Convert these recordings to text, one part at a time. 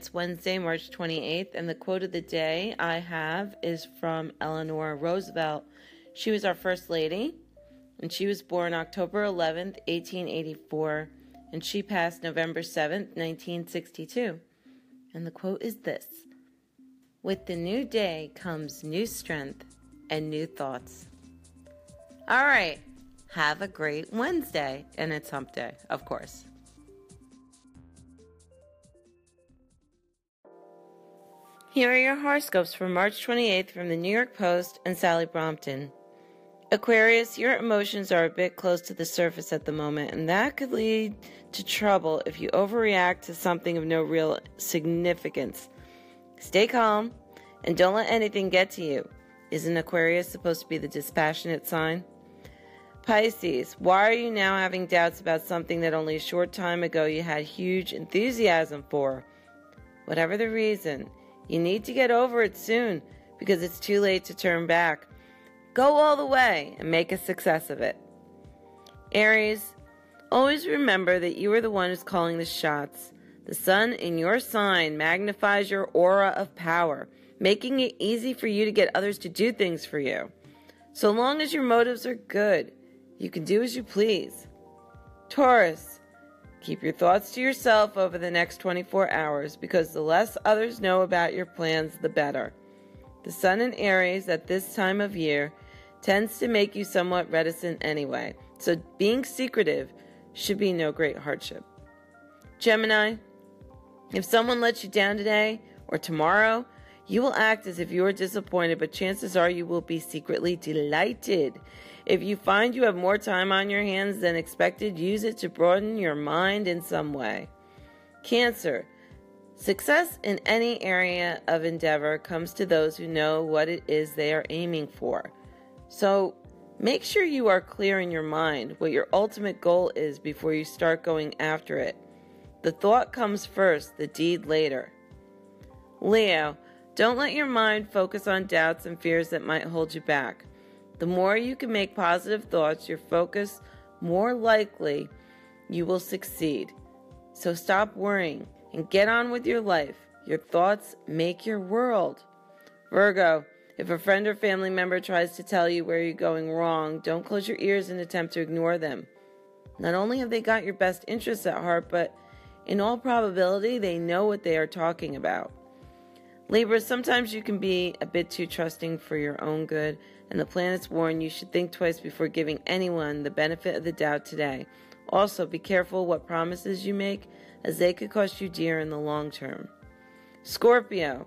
It's Wednesday, March 28th, and the quote of the day I have is from Eleanor Roosevelt. She was our First Lady, and she was born October 11th, 1884, and she passed November 7th, 1962. And the quote is this With the new day comes new strength and new thoughts. All right, have a great Wednesday, and it's hump day, of course. Here are your horoscopes for March 28th from the New York Post and Sally Brompton. Aquarius, your emotions are a bit close to the surface at the moment, and that could lead to trouble if you overreact to something of no real significance. Stay calm and don't let anything get to you. Isn't Aquarius supposed to be the dispassionate sign? Pisces, why are you now having doubts about something that only a short time ago you had huge enthusiasm for? Whatever the reason, you need to get over it soon because it's too late to turn back. Go all the way and make a success of it. Aries, always remember that you are the one who's calling the shots. The sun in your sign magnifies your aura of power, making it easy for you to get others to do things for you. So long as your motives are good, you can do as you please. Taurus, Keep your thoughts to yourself over the next 24 hours because the less others know about your plans, the better. The sun in Aries at this time of year tends to make you somewhat reticent anyway, so being secretive should be no great hardship. Gemini, if someone lets you down today or tomorrow, you will act as if you are disappointed, but chances are you will be secretly delighted. If you find you have more time on your hands than expected, use it to broaden your mind in some way. Cancer. Success in any area of endeavor comes to those who know what it is they are aiming for. So make sure you are clear in your mind what your ultimate goal is before you start going after it. The thought comes first, the deed later. Leo, don't let your mind focus on doubts and fears that might hold you back. The more you can make positive thoughts your focus, more likely you will succeed. So stop worrying and get on with your life. Your thoughts make your world. Virgo, if a friend or family member tries to tell you where you're going wrong, don't close your ears and attempt to ignore them. Not only have they got your best interests at heart, but in all probability, they know what they are talking about. Libra, sometimes you can be a bit too trusting for your own good and the planets warn you should think twice before giving anyone the benefit of the doubt today. Also, be careful what promises you make, as they could cost you dear in the long term. Scorpio,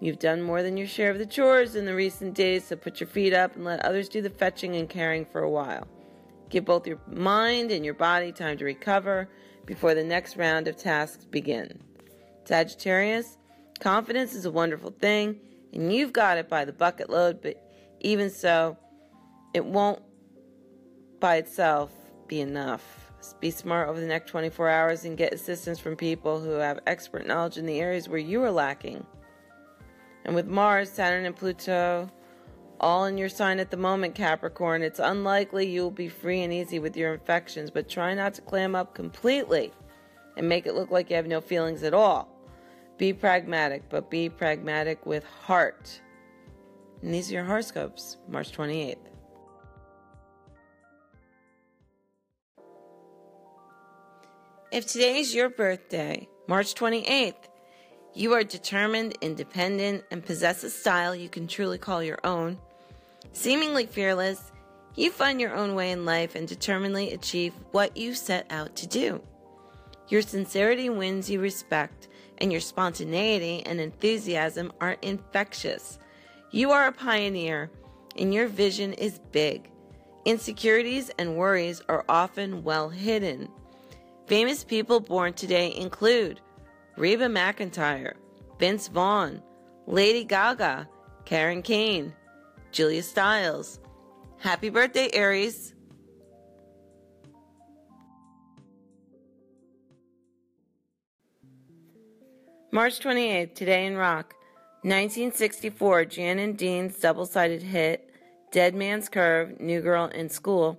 you've done more than your share of the chores in the recent days, so put your feet up and let others do the fetching and carrying for a while. Give both your mind and your body time to recover before the next round of tasks begin. Sagittarius, confidence is a wonderful thing, and you've got it by the bucket load, but even so, it won't by itself be enough. Be smart over the next 24 hours and get assistance from people who have expert knowledge in the areas where you are lacking. And with Mars, Saturn, and Pluto all in your sign at the moment, Capricorn, it's unlikely you'll be free and easy with your infections, but try not to clam up completely and make it look like you have no feelings at all. Be pragmatic, but be pragmatic with heart. And these are your horoscopes, March 28th. If today is your birthday, March 28th, you are determined, independent, and possess a style you can truly call your own. Seemingly fearless, you find your own way in life and determinedly achieve what you set out to do. Your sincerity wins you respect, and your spontaneity and enthusiasm are infectious. You are a pioneer, and your vision is big. Insecurities and worries are often well hidden. Famous people born today include Reba McEntire, Vince Vaughn, Lady Gaga, Karen Kain, Julia Stiles. Happy birthday, Aries! March 28th, today in rock. 1964, Jan and Dean's double sided hit, Dead Man's Curve, New Girl in School,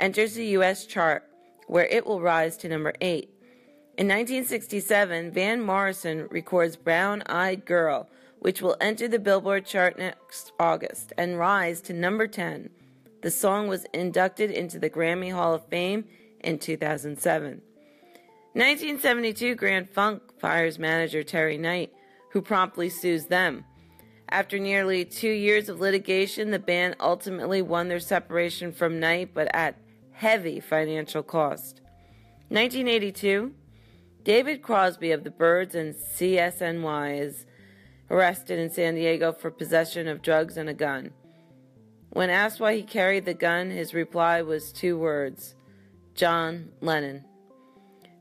enters the U.S. chart, where it will rise to number 8. In 1967, Van Morrison records Brown Eyed Girl, which will enter the Billboard chart next August and rise to number 10. The song was inducted into the Grammy Hall of Fame in 2007. 1972, Grand Funk fires manager Terry Knight, who promptly sues them. After nearly two years of litigation, the band ultimately won their separation from Knight, but at heavy financial cost. 1982, David Crosby of the Byrds and CSNY is arrested in San Diego for possession of drugs and a gun. When asked why he carried the gun, his reply was two words John Lennon.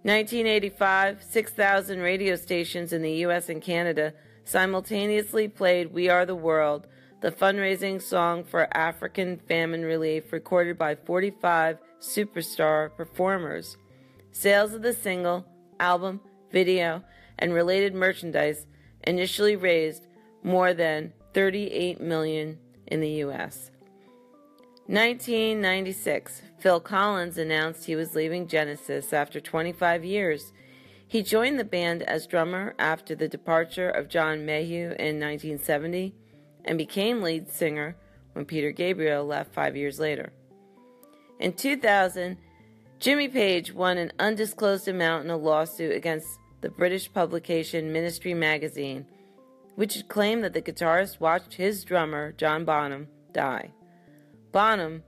1985, 6,000 radio stations in the US and Canada simultaneously played We Are the World, the fundraising song for African famine relief, recorded by 45 superstar performers. Sales of the single, album, video, and related merchandise initially raised more than 38 million in the US. 1996, Phil Collins announced he was leaving Genesis after 25 years. He joined the band as drummer after the departure of John Mayhew in 1970 and became lead singer when Peter Gabriel left five years later. In 2000, Jimmy Page won an undisclosed amount in a lawsuit against the British publication Ministry Magazine, which claimed that the guitarist watched his drummer, John Bonham, die. Bonham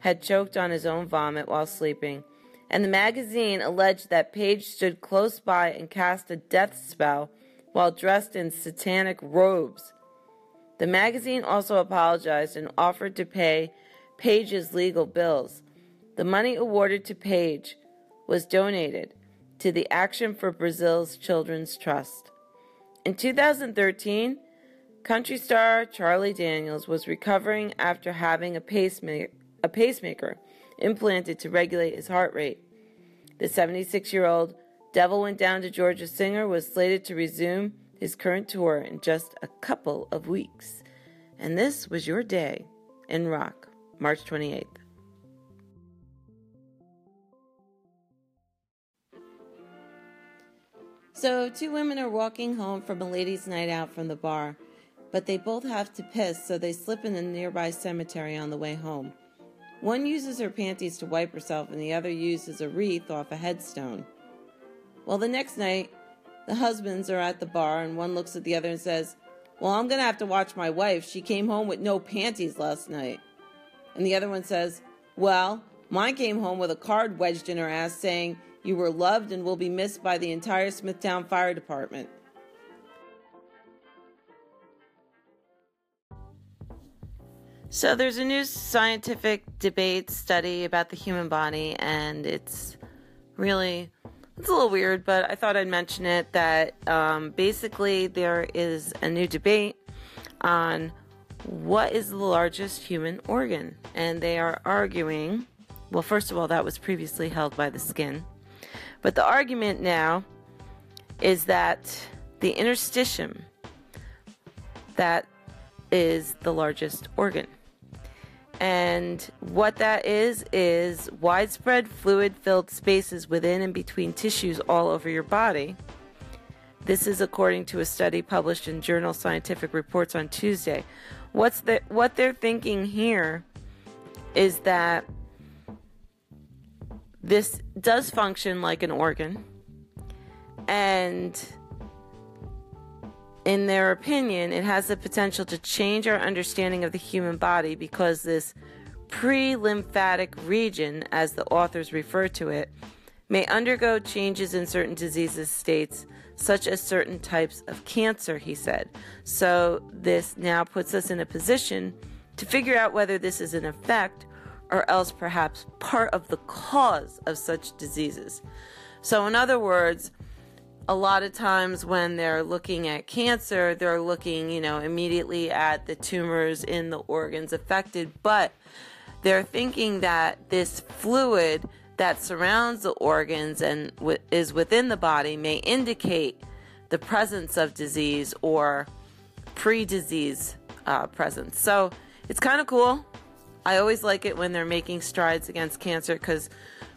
had choked on his own vomit while sleeping, and the magazine alleged that Page stood close by and cast a death spell while dressed in satanic robes. The magazine also apologized and offered to pay Page's legal bills. The money awarded to Page was donated to the Action for Brazil's Children's Trust. In 2013, Country star Charlie Daniels was recovering after having a pacemaker, a pacemaker implanted to regulate his heart rate. The 76 year old Devil Went Down to Georgia singer was slated to resume his current tour in just a couple of weeks. And this was your day in rock, March 28th. So, two women are walking home from a ladies' night out from the bar but they both have to piss, so they slip in a nearby cemetery on the way home. One uses her panties to wipe herself, and the other uses a wreath off a headstone. Well, the next night, the husbands are at the bar, and one looks at the other and says, Well, I'm going to have to watch my wife. She came home with no panties last night. And the other one says, Well, mine came home with a card wedged in her ass saying, You were loved and will be missed by the entire Smithtown Fire Department. So there's a new scientific debate study about the human body, and it's really it's a little weird, but I thought I'd mention it. That um, basically there is a new debate on what is the largest human organ, and they are arguing. Well, first of all, that was previously held by the skin, but the argument now is that the interstitium that is the largest organ. And what that is, is widespread fluid filled spaces within and between tissues all over your body. This is according to a study published in Journal Scientific Reports on Tuesday. What's the, what they're thinking here is that this does function like an organ and in their opinion, it has the potential to change our understanding of the human body because this pre lymphatic region, as the authors refer to it, may undergo changes in certain diseases states, such as certain types of cancer, he said. So, this now puts us in a position to figure out whether this is an effect or else perhaps part of the cause of such diseases. So, in other words, a lot of times when they're looking at cancer, they're looking, you know, immediately at the tumors in the organs affected, but they're thinking that this fluid that surrounds the organs and w- is within the body may indicate the presence of disease or pre disease uh, presence. So it's kind of cool. I always like it when they're making strides against cancer because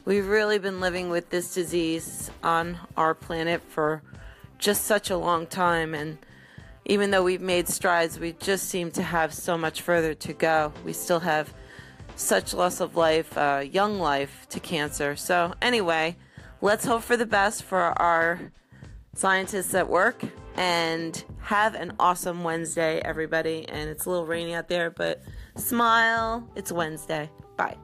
We've really been living with this disease on our planet for just such a long time, and even though we've made strides, we just seem to have so much further to go. We still have such loss of life, uh, young life to cancer. So, anyway, let's hope for the best for our scientists at work and have an awesome Wednesday, everybody. And it's a little rainy out there, but smile. It's Wednesday. Bye.